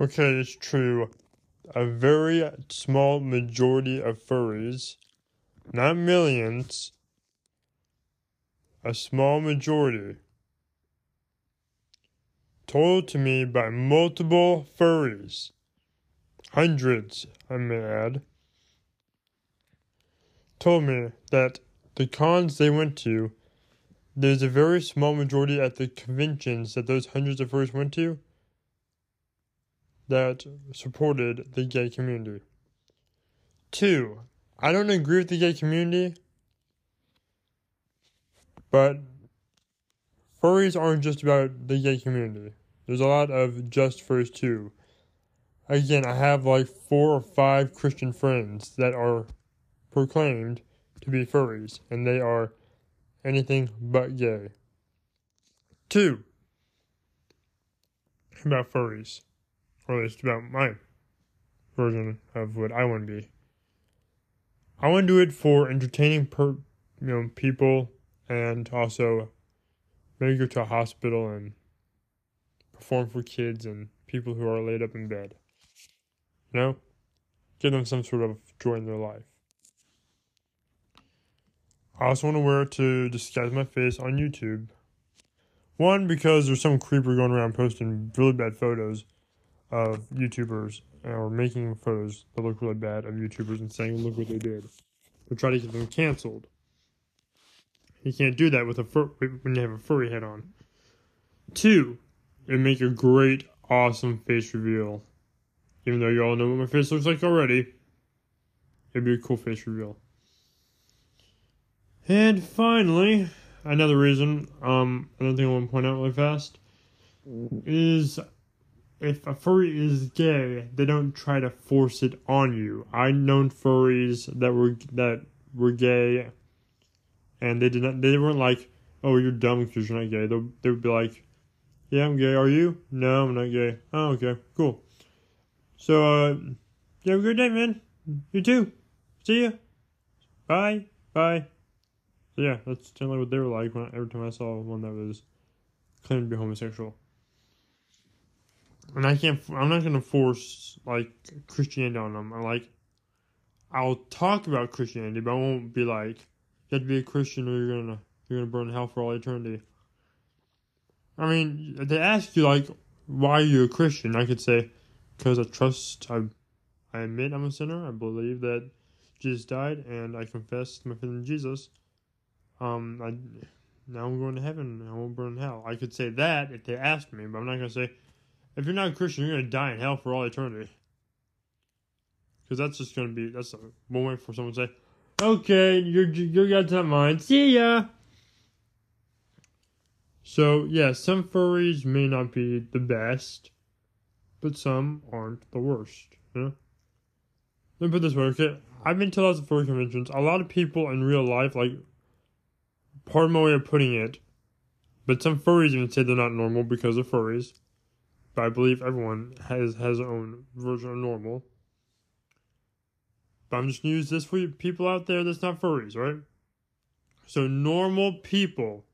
Okay, it's true. A very small majority of furries, not millions, a small majority, told to me by multiple furries, hundreds, I may add, told me that the cons they went to, there's a very small majority at the conventions that those hundreds of furries went to that supported the gay community. Two, I don't agree with the gay community, but furries aren't just about the gay community. There's a lot of just furries too. Again, I have like four or five Christian friends that are proclaimed to be furries, and they are anything but gay. Two, about furries or at least about my version of what I want to be. I want to do it for entertaining per you know people and also maybe go to a hospital and perform for kids and people who are laid up in bed. You know? Give them some sort of joy in their life. I also want to wear it to disguise my face on YouTube. One, because there's some creeper going around posting really bad photos of YouTubers or making photos that look really bad of YouTubers and saying, look what they did. To try to get them canceled. You can't do that with a fur- when you have a furry head on. Two, it make a great, awesome face reveal. Even though you all know what my face looks like already, it'd be a cool face reveal. And finally, another reason, um, another thing I want to point out really fast is if a furry is gay, they don't try to force it on you. I've known furries that were that were gay, and they did not. They weren't like, "Oh, you're dumb because you're not gay." They they would be like, "Yeah, I'm gay. Are you? No, I'm not gay. Oh, okay, cool. So, uh, you have a good day, man. You too. See ya. Bye. Bye." So yeah, that's generally what they were like when every time I saw one that was claimed to be homosexual and I can't. I'm not gonna force like Christianity on them. I like. I'll talk about Christianity, but I won't be like, you have to be a Christian or you're gonna you're gonna burn in hell for all eternity. I mean, they ask you like, why are you a Christian? I could say, because I trust. I, I admit I'm a sinner. I believe that Jesus died, and I confess my faith in Jesus. Um, I now I'm going to heaven. I won't burn in hell. I could say that if they asked me, but I'm not gonna say if you're not a Christian, you're gonna die in hell for all eternity. Because that's just gonna be that's a moment for someone to say, "Okay, you're you got that mind. See ya." So yeah, some furries may not be the best, but some aren't the worst. Let me put this way, okay? I've been to lots of furry conventions. A lot of people in real life, like, pardon my way of putting it, but some furries even say they're not normal because of furries but I believe everyone has has their own version of normal. But I'm just gonna use this for people out there that's not furries, right? So normal people,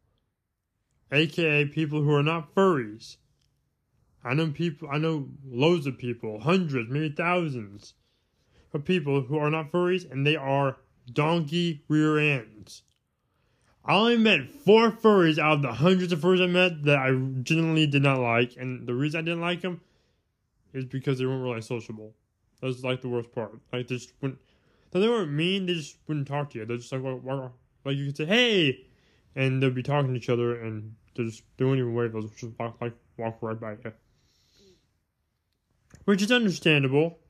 aka people who are not furries. I know people I know loads of people, hundreds, maybe thousands of people who are not furries and they are donkey rear ends. I only met four furries out of the hundreds of furries I met that I genuinely did not like, and the reason I didn't like them is because they weren't really sociable. That was like the worst part. Like they just wouldn't. They weren't mean. They just wouldn't talk to you. They're just like, like you could say, "Hey," and they'll be talking to each other, and they just they wouldn't even wave. They'll just walk like walk right by you, which is understandable.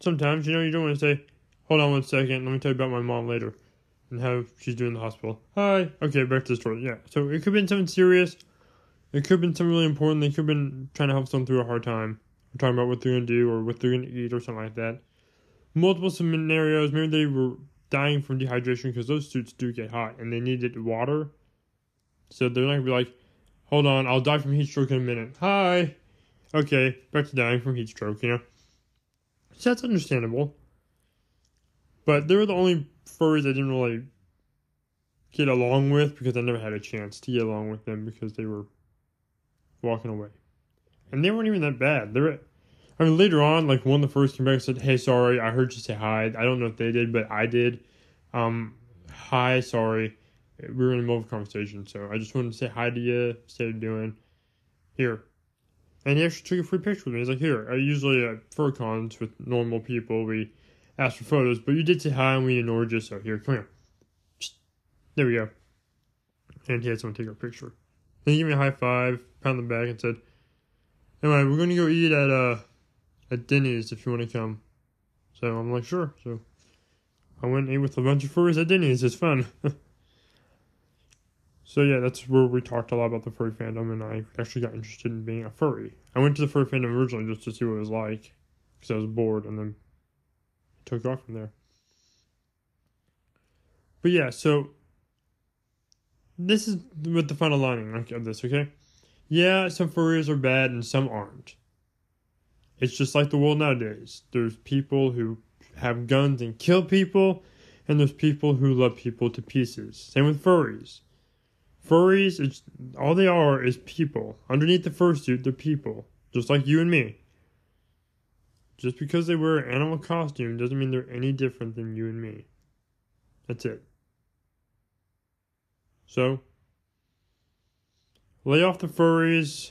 Sometimes you know you don't want to say, "Hold on one second, let me tell you about my mom later." And how she's doing in the hospital. Hi. Okay, back to the story. Yeah. So it could have been something serious. It could have been something really important. They could have been trying to help someone through a hard time. We're talking about what they're gonna do or what they're gonna eat or something like that. Multiple scenarios. Maybe they were dying from dehydration because those suits do get hot and they needed water. So they're not gonna be like, hold on, I'll die from heat stroke in a minute. Hi. Okay, back to dying from heat stroke, you know? So that's understandable. But they were the only furries I didn't really get along with because I never had a chance to get along with them because they were walking away. And they weren't even that bad. They were I mean, later on, like one of the first came back and said, "Hey, sorry, I heard you say hi. I don't know if they did, but I did. Um, hi, sorry. We were in the middle of a conversation, so I just wanted to say hi to you. How you're doing. Here." And he actually took a free picture with me. He's like, "Here." I usually at fur cons with normal people, we ask for photos, but you did say hi and we ignored you, so here, come here. There we go. And he had someone take a picture. Then he gave me a high five, pound the back, and said, "Anyway, we're gonna go eat at uh at Denny's if you want to come." So I'm like, "Sure." So I went and ate with a bunch of furries at Denny's. It's fun. so yeah, that's where we talked a lot about the furry fandom, and I actually got interested in being a furry. I went to the furry fandom originally just to see what it was like, because I was bored, and then took off from there. But yeah, so this is with the final lining of this, okay? Yeah, some furries are bad and some aren't. It's just like the world nowadays. There's people who have guns and kill people, and there's people who love people to pieces. Same with furries. Furries, it's, all they are is people. Underneath the fursuit, they're people. Just like you and me. Just because they wear an animal costume doesn't mean they're any different than you and me. That's it. So, lay off the furries.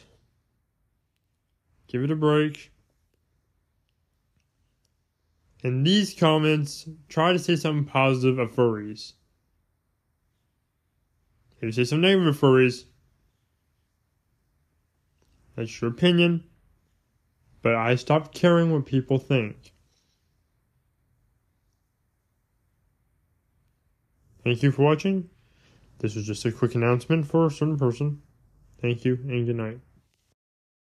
Give it a break. In these comments, try to say something positive of furries. If you say something negative of furries, that's your opinion, but I stopped caring what people think. Thank you for watching. This was just a quick announcement for a certain person. Thank you and good night.